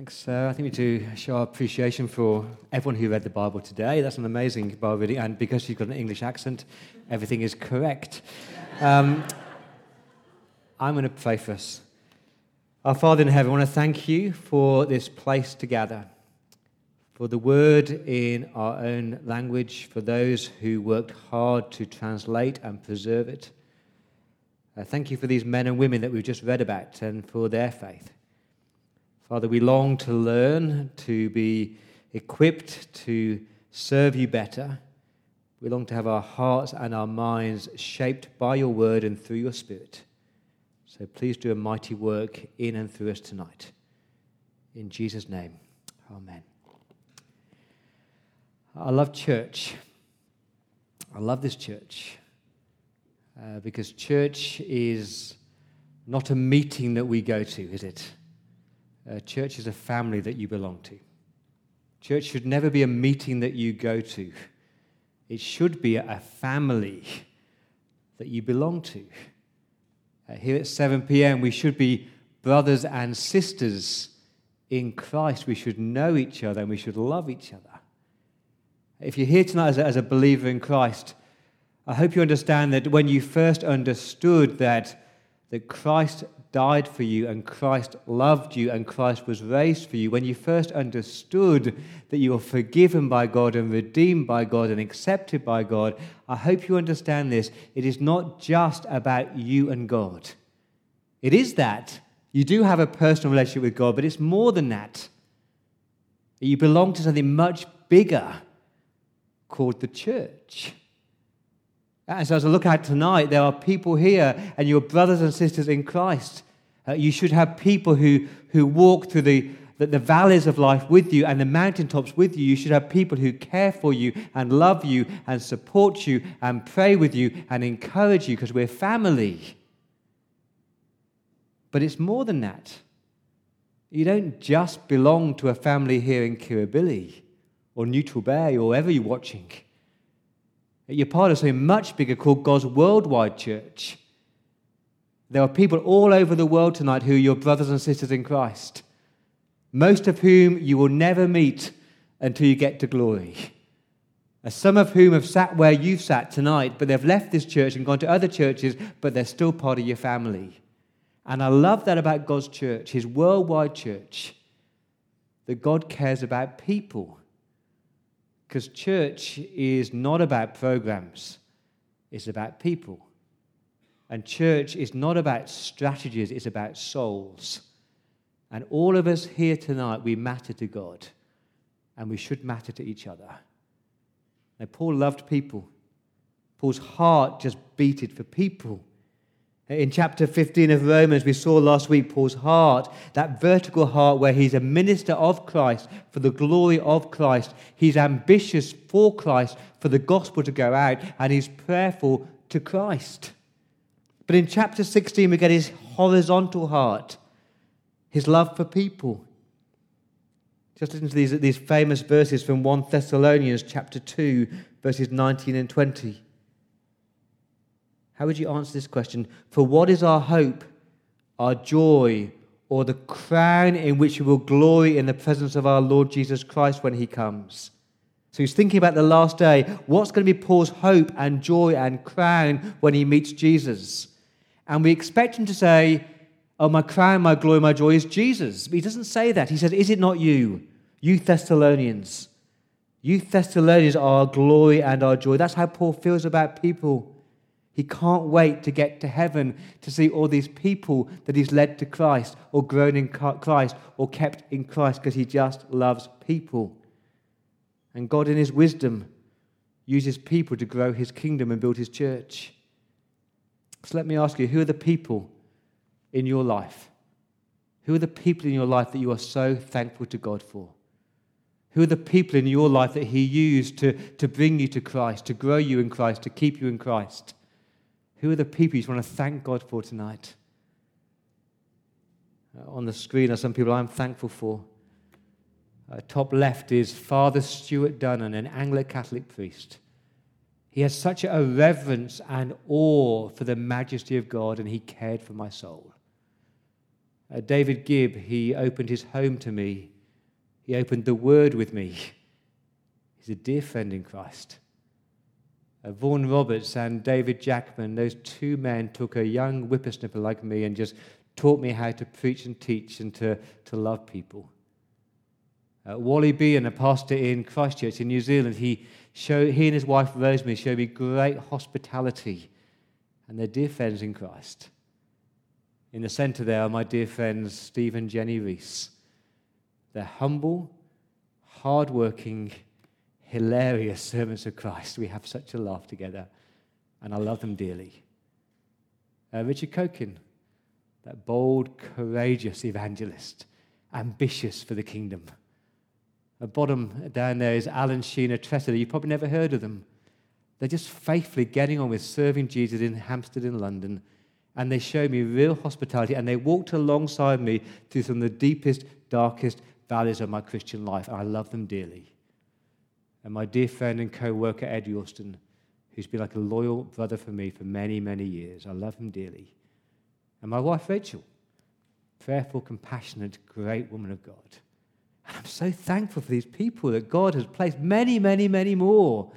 Thanks. I think we to show our appreciation for everyone who read the Bible today. That's an amazing Bible reading, and because you've got an English accent, everything is correct. Um, I'm going to pray for us. Our Father in heaven, I want to thank you for this place to gather, for the word in our own language, for those who worked hard to translate and preserve it. Uh, thank you for these men and women that we've just read about and for their faith. Father, we long to learn, to be equipped to serve you better. We long to have our hearts and our minds shaped by your word and through your spirit. So please do a mighty work in and through us tonight. In Jesus' name, amen. I love church. I love this church uh, because church is not a meeting that we go to, is it? Uh, church is a family that you belong to. Church should never be a meeting that you go to. It should be a family that you belong to. Uh, here at 7 p.m., we should be brothers and sisters in Christ. We should know each other and we should love each other. If you're here tonight as a, as a believer in Christ, I hope you understand that when you first understood that, that Christ died for you and Christ loved you and Christ was raised for you, when you first understood that you were forgiven by God and redeemed by God and accepted by God, I hope you understand this. It is not just about you and God. It is that. You do have a personal relationship with God, but it's more than that. You belong to something much bigger called the church. As I look at tonight, there are people here, and you're brothers and sisters in Christ. Uh, you should have people who, who walk through the, the, the valleys of life with you and the mountaintops with you. You should have people who care for you and love you and support you and pray with you and encourage you because we're family. But it's more than that. You don't just belong to a family here in Kirribilli or Neutral Bay or wherever you're watching. You're part of something much bigger called God's worldwide church. There are people all over the world tonight who are your brothers and sisters in Christ, most of whom you will never meet until you get to glory. Some of whom have sat where you've sat tonight, but they've left this church and gone to other churches, but they're still part of your family. And I love that about God's church, his worldwide church, that God cares about people. Because church is not about programs, it's about people. And church is not about strategies, it's about souls. And all of us here tonight, we matter to God. And we should matter to each other. Now, Paul loved people. Paul's heart just beated for people. In chapter 15 of Romans, we saw last week Paul's heart, that vertical heart where he's a minister of Christ for the glory of Christ. He's ambitious for Christ, for the gospel to go out, and he's prayerful to Christ. But in chapter 16, we get his horizontal heart, his love for people. Just listen to these, these famous verses from 1 Thessalonians chapter 2, verses 19 and 20. How would you answer this question? For what is our hope, our joy, or the crown in which we will glory in the presence of our Lord Jesus Christ when he comes? So he's thinking about the last day. What's going to be Paul's hope and joy and crown when he meets Jesus? And we expect him to say, Oh, my crown, my glory, my joy is Jesus. But he doesn't say that. He says, Is it not you, you Thessalonians? You Thessalonians are our glory and our joy. That's how Paul feels about people. He can't wait to get to heaven to see all these people that he's led to Christ or grown in Christ or kept in Christ because he just loves people. And God, in his wisdom, uses people to grow his kingdom and build his church. So let me ask you who are the people in your life? Who are the people in your life that you are so thankful to God for? Who are the people in your life that He used to, to bring you to Christ, to grow you in Christ, to keep you in Christ? Who are the people you want to thank God for tonight? Uh, on the screen are some people I'm thankful for. Uh, top left is Father Stuart Dunnan, an Anglo Catholic priest. He has such a reverence and awe for the majesty of God, and he cared for my soul. Uh, David Gibb, he opened his home to me. He opened the word with me. He's a dear friend in Christ. Uh, Vaughan Roberts and David Jackman, those two men took a young whippersnapper like me and just taught me how to preach and teach and to, to love people. Uh, Wally Bean, a pastor in Christchurch in New Zealand, he, showed, he and his wife Rosemary showed me great hospitality and they're dear friends in Christ. In the center there are my dear friends Steve and Jenny Reese. They're humble, hardworking, hilarious servants of Christ. We have such a laugh together, and I love them dearly. Uh, Richard Coekin, that bold, courageous evangelist, ambitious for the kingdom. At bottom down there is Alan Sheena Tressler. You've probably never heard of them. They're just faithfully getting on with serving Jesus in Hampstead in London. And they showed me real hospitality and they walked alongside me through some of the deepest, darkest valleys of my Christian life. And I love them dearly. And my dear friend and co worker, Ed Yorston, who's been like a loyal brother for me for many, many years. I love him dearly. And my wife, Rachel, prayerful, compassionate, great woman of God. And I'm so thankful for these people that God has placed many, many, many more.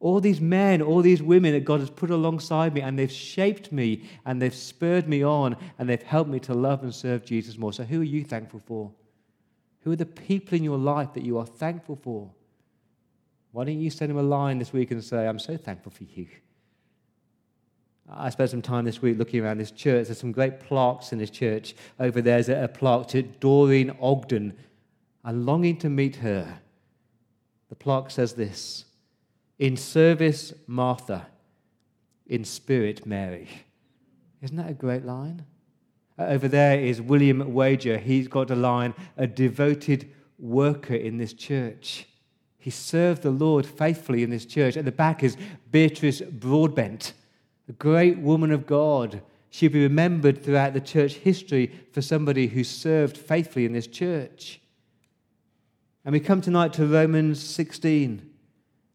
All these men, all these women that God has put alongside me, and they've shaped me, and they've spurred me on, and they've helped me to love and serve Jesus more. So, who are you thankful for? Who are the people in your life that you are thankful for? Why don't you send him a line this week and say, I'm so thankful for you? I spent some time this week looking around this church. There's some great plaques in this church. Over there's a plaque to Doreen Ogden. I'm longing to meet her. The plaque says this In service, Martha. In spirit, Mary. Isn't that a great line? Uh, over there is William Wager. He's got a line, a devoted worker in this church. He served the Lord faithfully in this church. At the back is Beatrice Broadbent a great woman of God. She'll be remembered throughout the church history for somebody who served faithfully in this church. And we come tonight to Romans 16. And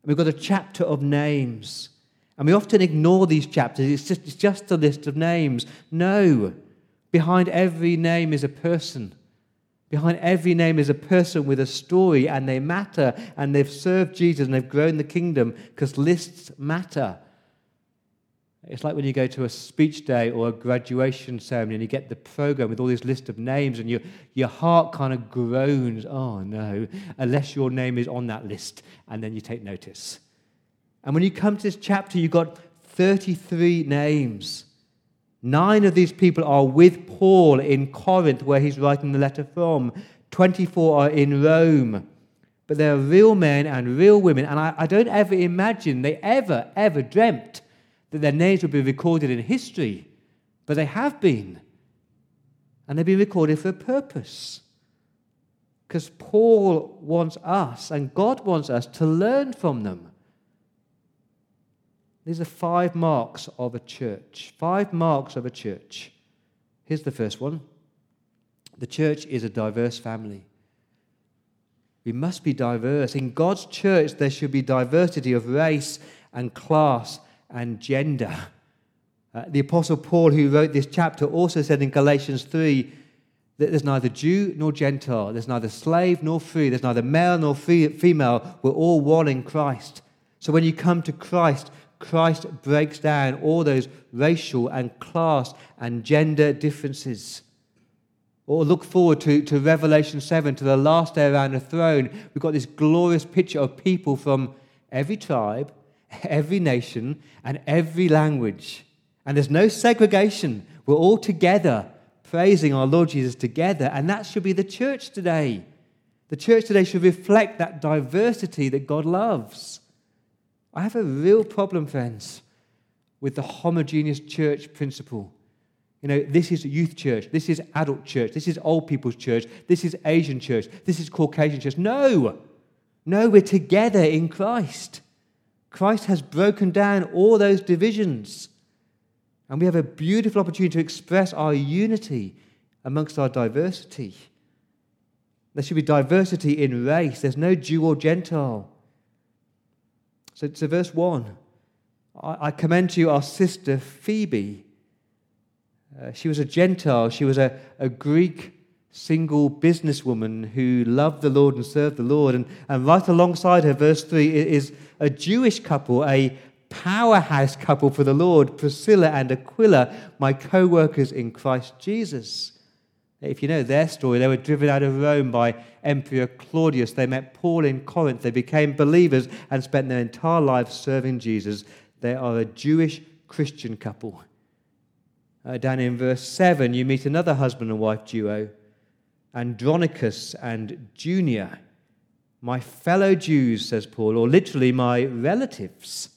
we've got a chapter of names. And we often ignore these chapters. It's just, it's just a list of names. No. Behind every name is a person. Behind every name is a person with a story, and they matter, and they've served Jesus, and they've grown the kingdom because lists matter. It's like when you go to a speech day or a graduation ceremony and you get the program with all this list of names and your, your heart kind of groans, oh no, unless your name is on that list, and then you take notice. And when you come to this chapter, you've got 33 names. Nine of these people are with Paul in Corinth, where he's writing the letter from. 24 are in Rome. But they're real men and real women, and I, I don't ever imagine they ever, ever dreamt that their names would be recorded in history, but they have been. And they've been recorded for a purpose. Because Paul wants us, and God wants us, to learn from them. These are five marks of a church. Five marks of a church. Here's the first one the church is a diverse family. We must be diverse. In God's church, there should be diversity of race and class and gender. Uh, the Apostle Paul, who wrote this chapter, also said in Galatians 3 that there's neither Jew nor Gentile, there's neither slave nor free, there's neither male nor female. We're all one in Christ. So when you come to Christ, Christ breaks down all those racial and class and gender differences. Or look forward to, to Revelation 7, to the last day around the throne. We've got this glorious picture of people from every tribe, every nation, and every language. And there's no segregation. We're all together praising our Lord Jesus together. And that should be the church today. The church today should reflect that diversity that God loves. I have a real problem, friends, with the homogeneous church principle. You know, this is youth church, this is adult church, this is old people's church, this is Asian church, this is Caucasian church. No, no, we're together in Christ. Christ has broken down all those divisions. And we have a beautiful opportunity to express our unity amongst our diversity. There should be diversity in race. There's no Jew or Gentile. So, to verse 1 I, I commend to you our sister Phoebe. Uh, she was a Gentile. She was a, a Greek single businesswoman who loved the Lord and served the Lord. And, and right alongside her, verse 3, is a Jewish couple, a powerhouse couple for the Lord, Priscilla and Aquila, my co workers in Christ Jesus. If you know their story, they were driven out of Rome by Emperor Claudius. They met Paul in Corinth. They became believers and spent their entire lives serving Jesus. They are a Jewish Christian couple. Uh, down in verse 7, you meet another husband and wife duo, Andronicus and Junia. My fellow Jews, says Paul, or literally my relatives.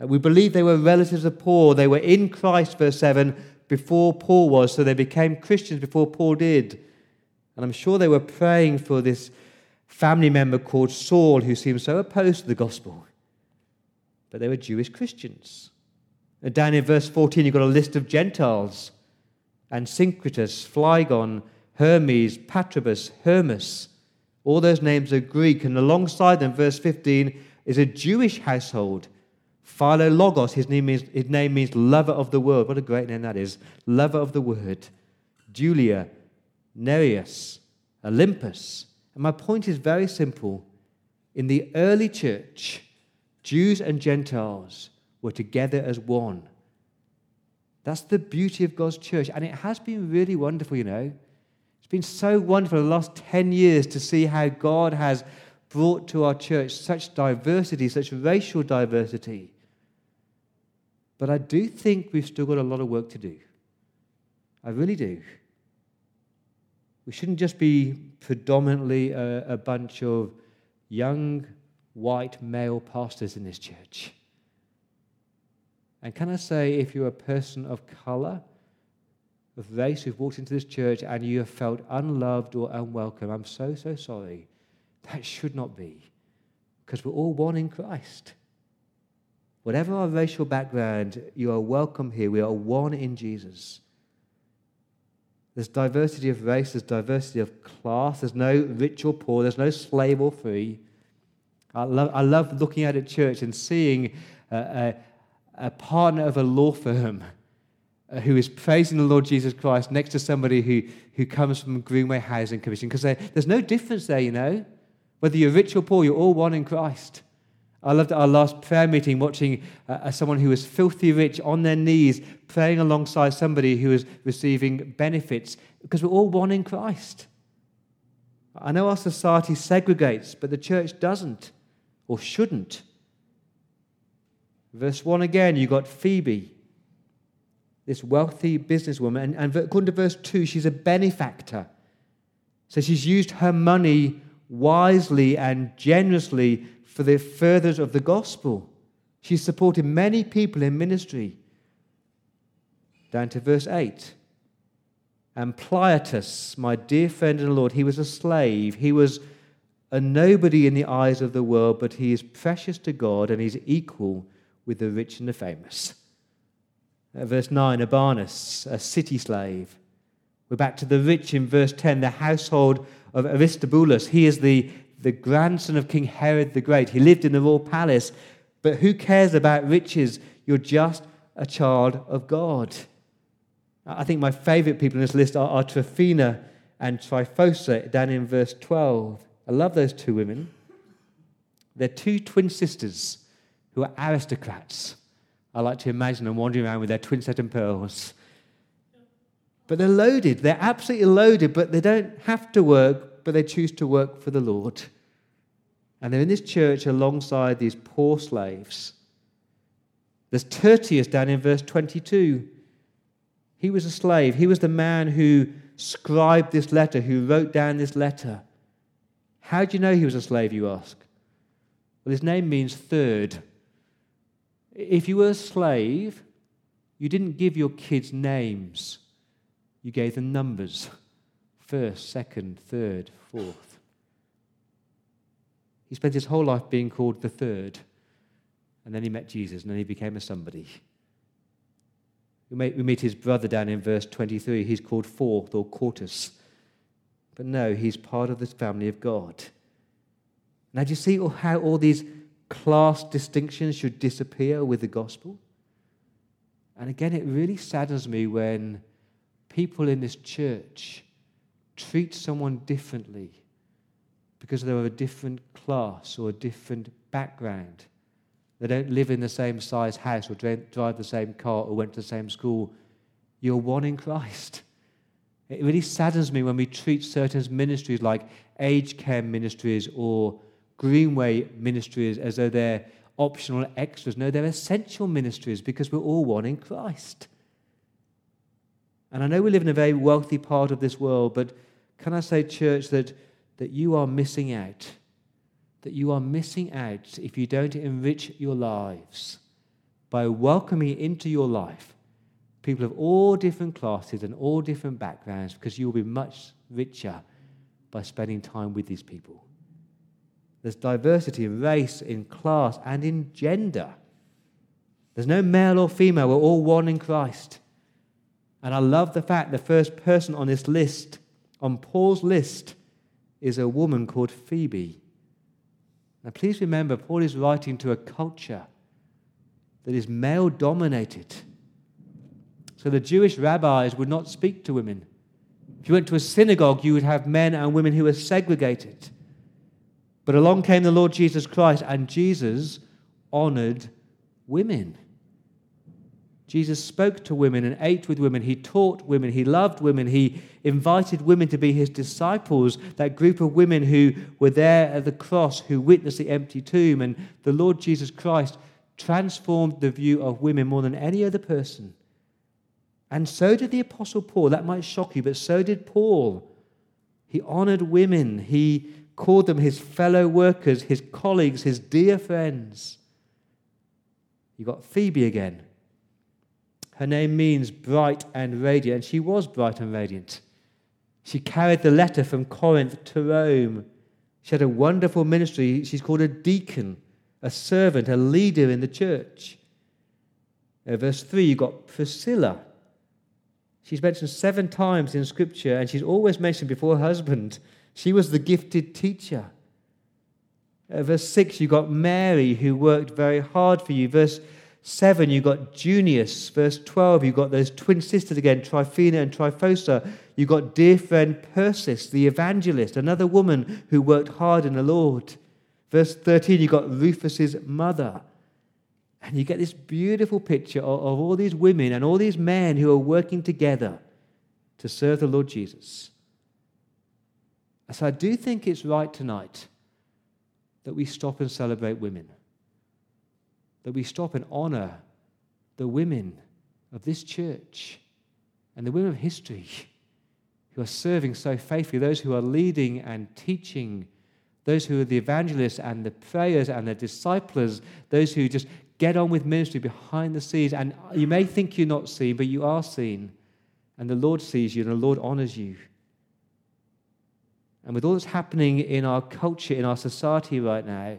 Uh, we believe they were relatives of Paul. They were in Christ, verse 7, before Paul was, so they became Christians before Paul did. And I'm sure they were praying for this family member called Saul who seemed so opposed to the gospel. But they were Jewish Christians. And down in verse 14, you've got a list of Gentiles Asyncritus, Phlegon, Hermes, Patrobas, Hermas. All those names are Greek. And alongside them, verse 15, is a Jewish household Philologos, his name, means, his name means lover of the word. What a great name that is. Lover of the word. Julia, Nereus, Olympas. And my point is very simple. In the early church, Jews and Gentiles were together as one. That's the beauty of God's church. And it has been really wonderful, you know. It's been so wonderful the last 10 years to see how God has brought to our church such diversity, such racial diversity. But I do think we've still got a lot of work to do. I really do. We shouldn't just be predominantly a, a bunch of young white male pastors in this church. And can I say, if you're a person of color, of race who've walked into this church and you have felt unloved or unwelcome, I'm so, so sorry. That should not be, because we're all one in Christ. Whatever our racial background, you are welcome here. We are one in Jesus. There's diversity of race, there's diversity of class, there's no rich or poor, there's no slave or free. I love, I love looking at a church and seeing a, a, a partner of a law firm uh, who is praising the Lord Jesus Christ next to somebody who, who comes from Greenway Housing Commission because there's no difference there, you know. Whether you're rich or poor, you're all one in Christ. I loved our last prayer meeting watching uh, someone who was filthy rich on their knees praying alongside somebody who was receiving benefits because we're all one in Christ. I know our society segregates, but the church doesn't or shouldn't. Verse 1 again, you got Phoebe, this wealthy businesswoman. And, and according to verse 2, she's a benefactor. So she's used her money wisely and generously for the furtherance of the gospel. She supported many people in ministry. Down to verse 8. Ampliatus, my dear friend in the Lord, he was a slave. He was a nobody in the eyes of the world, but he is precious to God and he's equal with the rich and the famous. Verse 9, Urbanus, a city slave. We're back to the rich in verse 10, the household of Aristobulus. He is the the grandson of King Herod the Great. He lived in the royal palace. But who cares about riches? You're just a child of God. I think my favorite people in this list are, are Tryphena and Tryphosa down in verse 12. I love those two women. They're two twin sisters who are aristocrats. I like to imagine them wandering around with their twin set of pearls. But they're loaded. They're absolutely loaded, but they don't have to work, but they choose to work for the Lord. And they're in this church alongside these poor slaves. There's Tertius down in verse 22. He was a slave. He was the man who scribed this letter, who wrote down this letter. How do you know he was a slave, you ask? Well, his name means third. If you were a slave, you didn't give your kids names, you gave them numbers first, second, third, fourth. He spent his whole life being called the third. And then he met Jesus, and then he became a somebody. We meet, his brother down in verse 23. He's called fourth or quartus. But no, he's part of the family of God. Now, do you see how all these class distinctions should disappear with the gospel? And again, it really saddens me when people in this church treat someone differently because they're of a different class or a different background. They don't live in the same size house or drive the same car or went to the same school. You're one in Christ. It really saddens me when we treat certain ministries like aged care ministries or Greenway ministries as though they're optional extras. No, they're essential ministries because we're all one in Christ. And I know we live in a very wealthy part of this world, but can I say, church, that, that you are missing out? That you are missing out if you don't enrich your lives by welcoming into your life people of all different classes and all different backgrounds because you will be much richer by spending time with these people. There's diversity in race, in class, and in gender. There's no male or female. We're all one in Christ. And I love the fact the first person on this list, on Paul's list, is a woman called Phoebe. Now, please remember, Paul is writing to a culture that is male dominated. So the Jewish rabbis would not speak to women. If you went to a synagogue, you would have men and women who were segregated. But along came the Lord Jesus Christ, and Jesus honored women. Jesus spoke to women and ate with women. He taught women. He loved women. He invited women to be his disciples, that group of women who were there at the cross, who witnessed the empty tomb. And the Lord Jesus Christ transformed the view of women more than any other person. And so did the Apostle Paul. That might shock you, but so did Paul. He honored women. He called them his fellow workers, his colleagues, his dear friends. You got Phoebe again. Her name means bright and radiant, and she was bright and radiant. She carried the letter from Corinth to Rome. She had a wonderful ministry. She's called a deacon, a servant, a leader in the church. Uh, verse 3, you've got Priscilla. She's mentioned seven times in Scripture, and she's always mentioned before her husband. She was the gifted teacher. Uh, verse 6, you got Mary, who worked very hard for you. Verse 7, you've got Junius. Verse 12, you've got those twin sisters again, Tryphena and Tryphosa. You've got dear friend Persis, the evangelist, another woman who worked hard in the Lord. Verse 13, you've got Rufus's mother. And you get this beautiful picture of, of all these women and all these men who are working together to serve the Lord Jesus. So I do think it's right tonight that we stop and celebrate women, that we stop and honor the women of this church and the women of history who are serving so faithfully, those who are leading and teaching, those who are the evangelists and the prayers and the disciples, those who just get on with ministry behind the scenes. And you may think you're not seen, but you are seen. And the Lord sees you and the Lord honors you. And with all that's happening in our culture, in our society right now,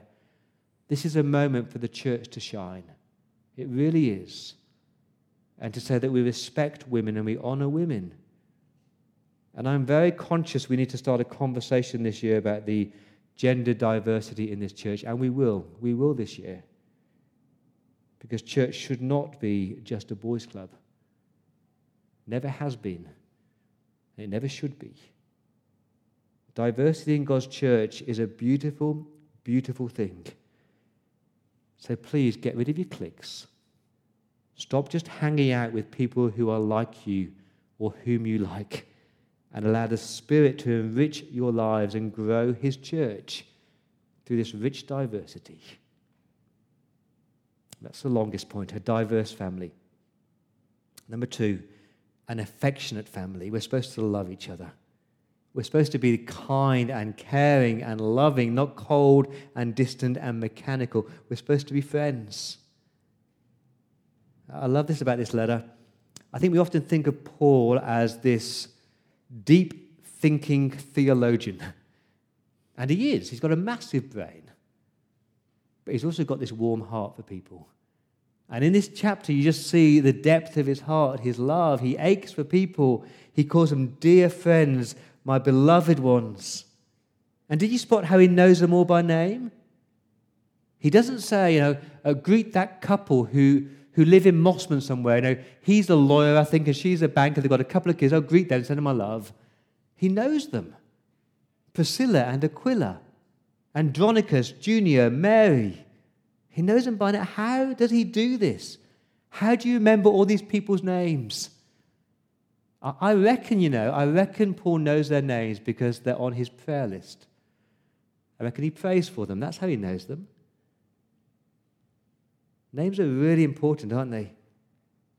this is a moment for the church to shine. It really is. And to say that we respect women and we honor women. And I'm very conscious we need to start a conversation this year about the gender diversity in this church, and we will. We will this year. Because church should not be just a boys' club. Never has been. It never should be. Diversity in God's church is a beautiful, beautiful thing. So please get rid of your cliques. Stop just hanging out with people who are like you or whom you like, and allow the Spirit to enrich your lives and grow His church through this rich diversity. That's the longest point a diverse family. Number two, an affectionate family. We're supposed to love each other. We're supposed to be kind and caring and loving, not cold and distant and mechanical. We're supposed to be friends. I love this about this letter. I think we often think of Paul as this deep thinking theologian. And he is. He's got a massive brain. But he's also got this warm heart for people. And in this chapter, you just see the depth of his heart, his love. He aches for people. He calls them dear friends, my beloved ones. And did you spot how he knows them all by name? He doesn't say, you know, uh, greet that couple who, who live in Mosman somewhere. You know, he's a lawyer, I think, and she's a banker. They've got a couple of kids. I'll greet them, send them my love. He knows them. Priscilla and Aquila, Andronicus, Junia, Mary. He knows them by now. How does he do this? How do you remember all these people's names? I reckon, you know, I reckon Paul knows their names because they're on his prayer list. I reckon he prays for them. That's how he knows them. Names are really important, aren't they?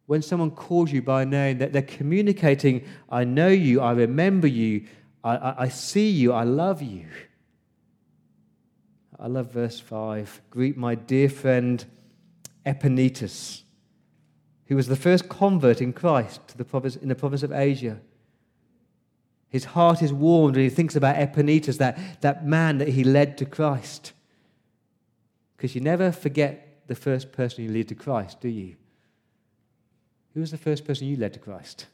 When someone calls you by name, they're communicating, I know you, I remember you, I, I, I see you, I love you. I love verse 5. Greet my dear friend Epaenetus, who was the first convert in Christ the province, in the province of Asia. His heart is warmed when he thinks about Epaenetus, that, that man that he led to Christ. Because you never forget the first person you lead to Christ, do you? Who was the first person you led to Christ?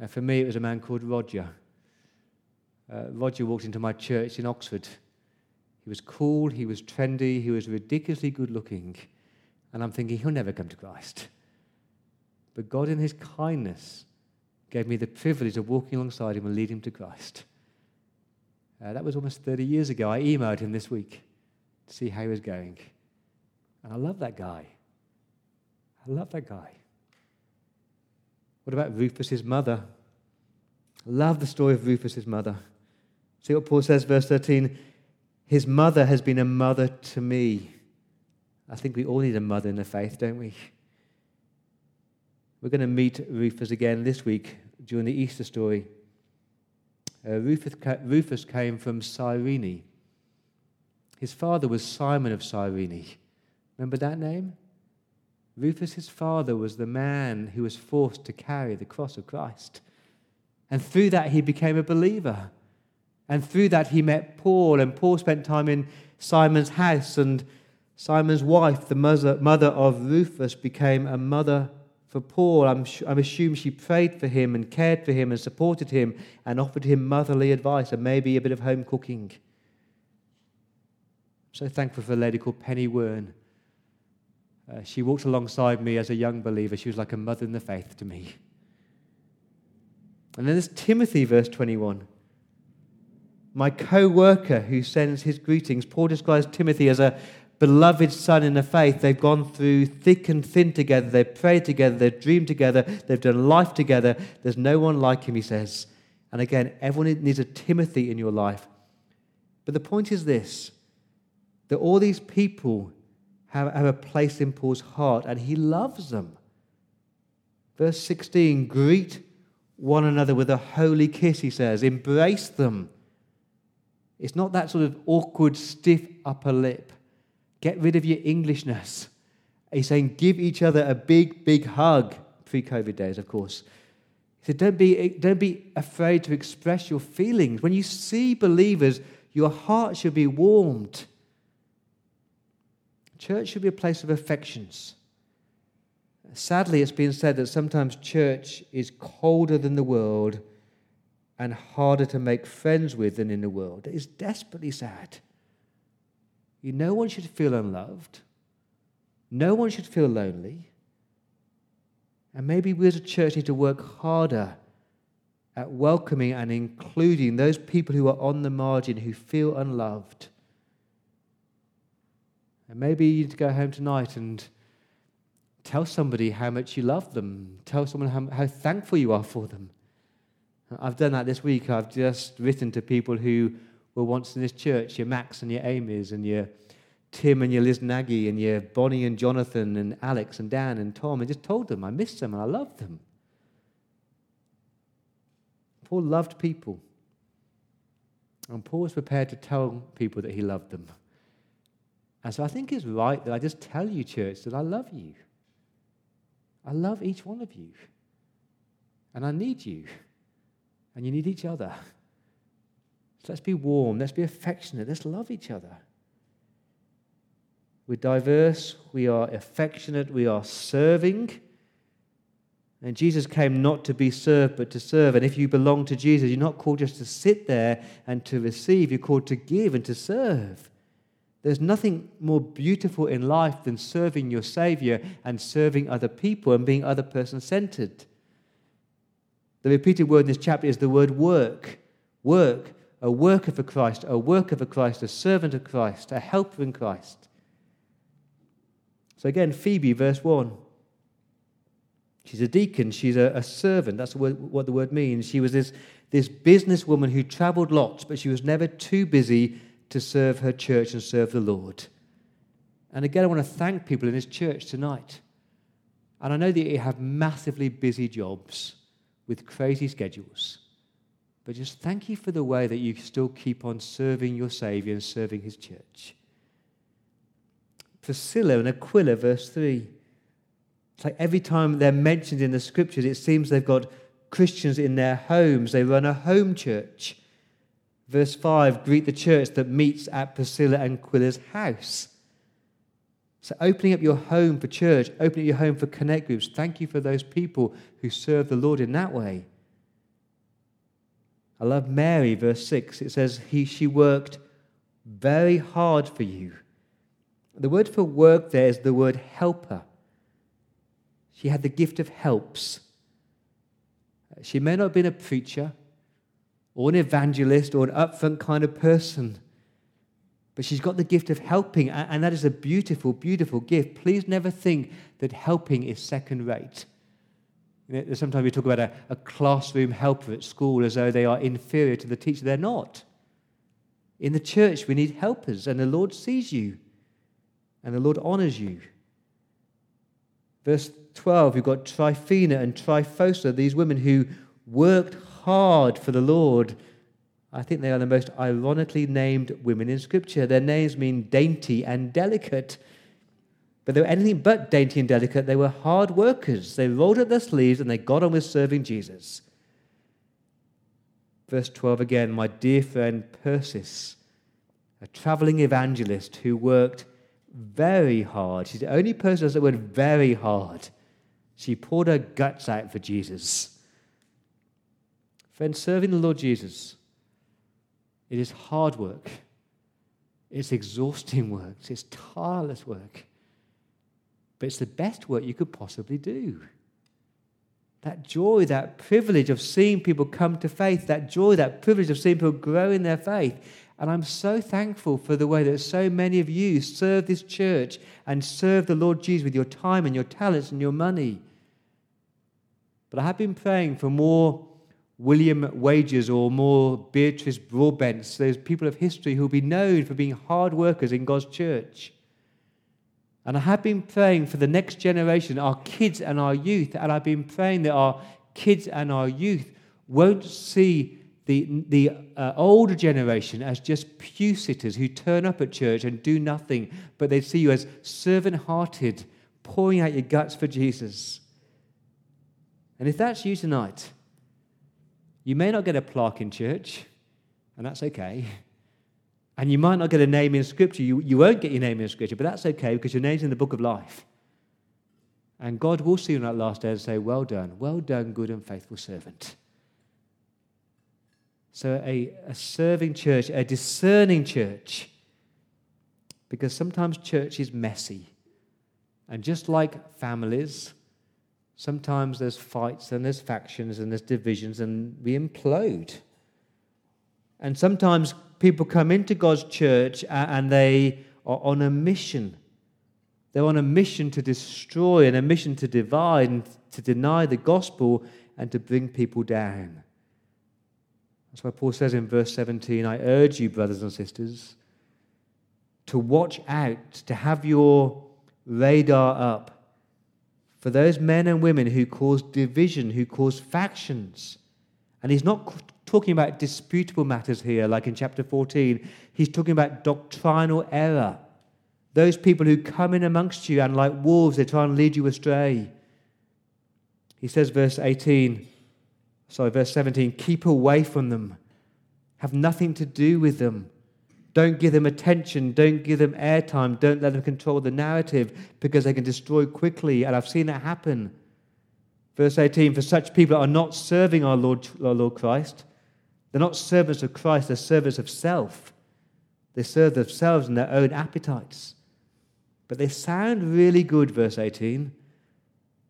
Uh, for me, it was a man called Roger. Uh, Roger walked into my church in Oxford. He was cool, he was trendy, he was ridiculously good looking. And I'm thinking, he'll never come to Christ. But God, in his kindness, gave me the privilege of walking alongside him and leading him to Christ. Uh, that was almost 30 years ago. I emailed him this week to see how he was going. And I love that guy. I love that guy. What about Rufus's mother? I love the story of Rufus's mother. See what Paul says, verse 13. His mother has been a mother to me. I think we all need a mother in the faith, don't we? We're going to meet Rufus again this week during the Easter story. Uh, Rufus, Rufus came from Cyrene. His father was Simon of Cyrene. Remember that name? Rufus, his father, was the man who was forced to carry the cross of Christ. And through that, he became a believer. And through that, he met Paul, and Paul spent time in Simon's house. And Simon's wife, the mother, mother of Rufus, became a mother for Paul, I'm, I'm assuming she prayed for him and cared for him and supported him and offered him motherly advice and maybe a bit of home cooking. I'm so thankful for a lady called Penny Wern. Uh, she walked alongside me as a young believer. She was like a mother in the faith to me. And then there's Timothy, verse 21. My co worker who sends his greetings. Paul describes Timothy as a, beloved son in the faith. They've gone through thick and thin together. They've prayed together. They've dreamed together. They've done life together. There's no one like him, he says. And again, everyone needs a Timothy in your life. But the point is this that all these people have, have a place in Paul's heart, and he loves them. Verse 16 greet one another with a holy kiss, he says. Embrace them. It's not that sort of awkward, stiff upper lip. Get rid of your Englishness. He's saying, give each other a big, big hug. Pre COVID days, of course. He said, don't be, don't be afraid to express your feelings. When you see believers, your heart should be warmed. Church should be a place of affections. Sadly, it's been said that sometimes church is colder than the world and harder to make friends with than in the world. It is desperately sad. You, no one should feel unloved. No one should feel lonely. And maybe we as a church need to work harder at welcoming and including those people who are on the margin who feel unloved. And maybe you need to go home tonight and tell somebody how much you love them. Tell someone how, how thankful you are for them. I've done that this week. I've just written to people who were once in this church, your Max and your Amy's and your Tim and your Liz Nagy and your Bonnie and Jonathan and Alex and Dan and Tom, and just told them I missed them and I loved them. Paul loved people. And Paul was prepared to tell people that he loved them. And so I think it's right that I just tell you, church, that I love you. I love each one of you. And I need you. And you need each other. So let's be warm, let's be affectionate, let's love each other. We're diverse, we are affectionate, we are serving. And Jesus came not to be served, but to serve. And if you belong to Jesus, you're not called just to sit there and to receive, you're called to give and to serve. There's nothing more beautiful in life than serving your Savior and serving other people and being other person centered. The repeated word in this chapter is the word work. Work, a worker for Christ, a worker for Christ, a servant of Christ, a helper in Christ. So again, Phoebe, verse 1. She's a deacon, she's a, a servant. That's what the word means. She was this, this businesswoman who traveled lots, but she was never too busy to serve her church and serve the Lord. And again, I want to thank people in this church tonight. And I know that you have massively busy jobs with crazy schedules. But just thank you for the way that you still keep on serving your Savior and serving his church. Priscilla and Aquila, verse 3. It's like every time they're mentioned in the scriptures, it seems they've got Christians in their homes. They run a home church. Verse 5 greet the church that meets at Priscilla and Aquila's house. So, opening up your home for church, opening up your home for connect groups, thank you for those people who serve the Lord in that way. I love Mary, verse 6. It says, he, She worked very hard for you. The word for work there is the word helper. She had the gift of helps. She may not have been a preacher, or an evangelist or an upfront kind of person. But she's got the gift of helping, and that is a beautiful, beautiful gift. Please never think that helping is second rate. Sometimes we talk about a, a classroom helper at school as though they are inferior to the teacher. They're not. In the church, we need helpers, and the Lord sees you, and the Lord honors you. Verse 12, we've got Tryphena and Tryphosa, these women who worked hard for the Lord. I think they are the most ironically named women in Scripture. Their names mean dainty and delicate. But they were anything but dainty and delicate. They were hard workers. They rolled up their sleeves and they got on with serving Jesus. Verse 12 again, my dear friend Persis, a traveling evangelist who worked very hard. She's the only person that worked very hard. She poured her guts out for Jesus. Friends, serving the Lord Jesus, it is hard work. It's exhausting work. It's tireless work. But it's the best work you could possibly do. That joy, that privilege of seeing people come to faith, that joy, that privilege of seeing people grow in their faith. And I'm so thankful for the way that so many of you serve this church and serve the Lord Jesus with your time and your talents and your money. But I have been praying for more William Wagers or more Beatrice Broadbents, those people of history who will be known for being hard workers in God's church. And I have been praying for the next generation, our kids and our youth, and I've been praying that our kids and our youth won't see the, the uh, older generation as just pew sitters who turn up at church and do nothing, but they see you as servant hearted, pouring out your guts for Jesus. And if that's you tonight, you may not get a plaque in church, and that's okay. And you might not get a name in Scripture. You, you won't get your name in Scripture, but that's okay because your name's in the book of life. And God will see you on that last day and say, Well done, well done, good and faithful servant. So, a, a serving church, a discerning church, because sometimes church is messy. And just like families, Sometimes there's fights and there's factions and there's divisions and we implode. And sometimes people come into God's church and they are on a mission. They're on a mission to destroy and a mission to divide and to deny the gospel and to bring people down. That's why Paul says in verse 17 I urge you, brothers and sisters, to watch out, to have your radar up for those men and women who cause division, who cause factions. And he's not talking about disputable matters here, like in chapter 14. He's talking about doctrinal error. Those people who come in amongst you and, like wolves, they try and lead you astray. He says, verse 18, sorry, verse 17, keep away from them, have nothing to do with them. Don't give them attention. Don't give them airtime. Don't let them control the narrative because they can destroy quickly. And I've seen that happen. Verse 18 For such people are not serving our Lord, our Lord Christ. They're not servants of Christ, they're servants of self. They serve themselves and their own appetites. But they sound really good, verse 18.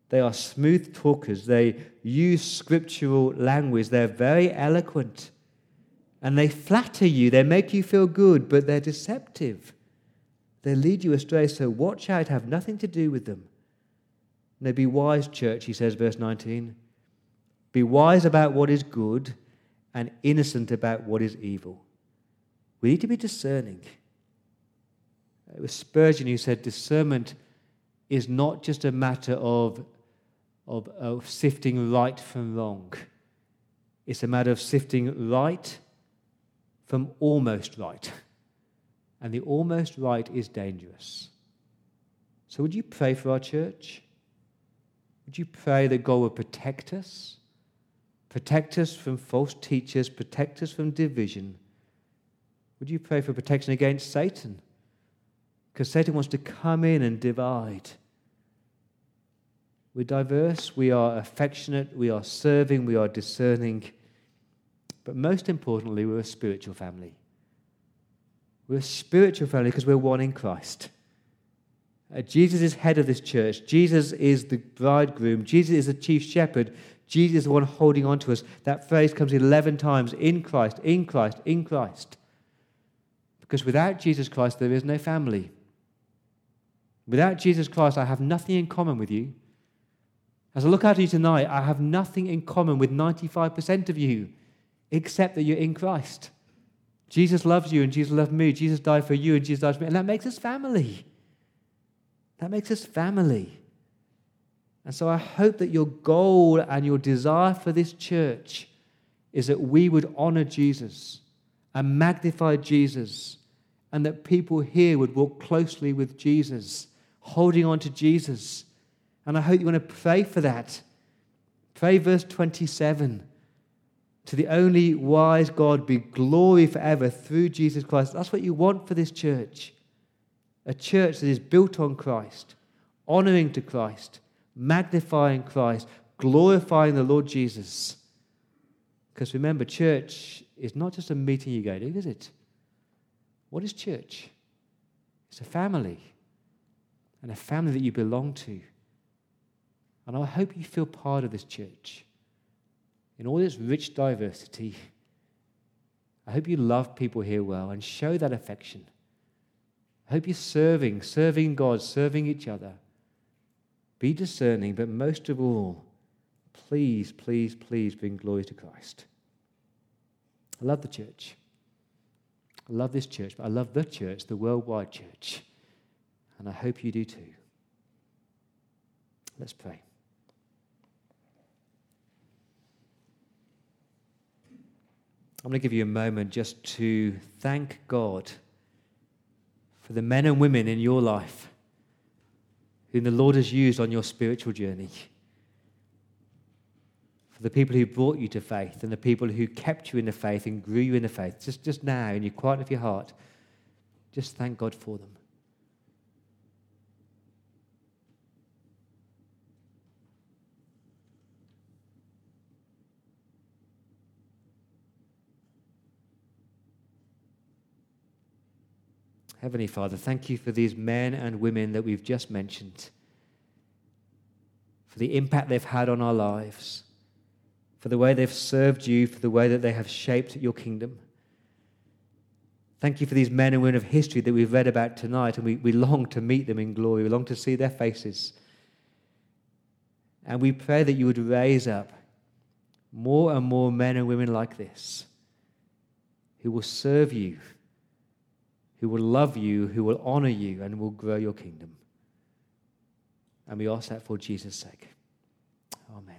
They are smooth talkers. They use scriptural language. They're very eloquent. And they flatter you. They make you feel good, but they're deceptive. They lead you astray. So watch out. Have nothing to do with them. Now be wise, church, he says, verse 19. Be wise about what is good and innocent about what is evil. We need to be discerning. Uh, it was Spurgeon who said discernment is not just a matter of of, of sifting right from wrong. It's a matter of sifting right from almost right. And the almost right is dangerous. So, would you pray for our church? Would you pray that God would protect us? Protect us from false teachers, protect us from division. Would you pray for protection against Satan? Because Satan wants to come in and divide. We're diverse, we are affectionate, we are serving, we are discerning. But most importantly, we're a spiritual family. We're a spiritual family because we're one in Christ. Uh, Jesus is head of this church. Jesus is the bridegroom. Jesus is the chief shepherd. Jesus is the one holding on to us. That phrase comes 11 times in Christ, in Christ, in Christ. Because without Jesus Christ, there is no family. Without Jesus Christ, I have nothing in common with you. As I look at you tonight, I have nothing in common with 95% of you except that you're in Christ. Jesus loves you and Jesus loved me. Jesus died for you and Jesus died for me. And that makes us family. That makes us family. And so I hope that your goal and your desire for this church is that we would honor Jesus and magnify Jesus, and that people here would walk closely with Jesus, holding on to Jesus and I hope you want to pray for that. Pray verse 27. To the only wise God be glory forever through Jesus Christ. That's what you want for this church. A church that is built on Christ, honoring to Christ, magnifying Christ, glorifying the Lord Jesus. Because remember, church is not just a meeting you go to, is it? What is church? It's a family, and a family that you belong to. And I hope you feel part of this church in all its rich diversity. I hope you love people here well and show that affection. I hope you're serving, serving God, serving each other. Be discerning, but most of all, please, please, please bring glory to Christ. I love the church. I love this church, but I love the church, the worldwide church. And I hope you do too. Let's pray. I'm going to give you a moment just to thank God for the men and women in your life whom the Lord has used on your spiritual journey. For the people who brought you to faith and the people who kept you in the faith and grew you in the faith. Just, just now, in your quiet of your heart, just thank God for them. Heavenly Father, thank you for these men and women that we've just mentioned, for the impact they've had on our lives, for the way they've served you, for the way that they have shaped your kingdom. Thank you for these men and women of history that we've read about tonight, and we, we long to meet them in glory. We long to see their faces. And we pray that you would raise up more and more men and women like this who will serve you who will love you, who will honor you, and will grow your kingdom. And we ask that for Jesus' sake. Amen.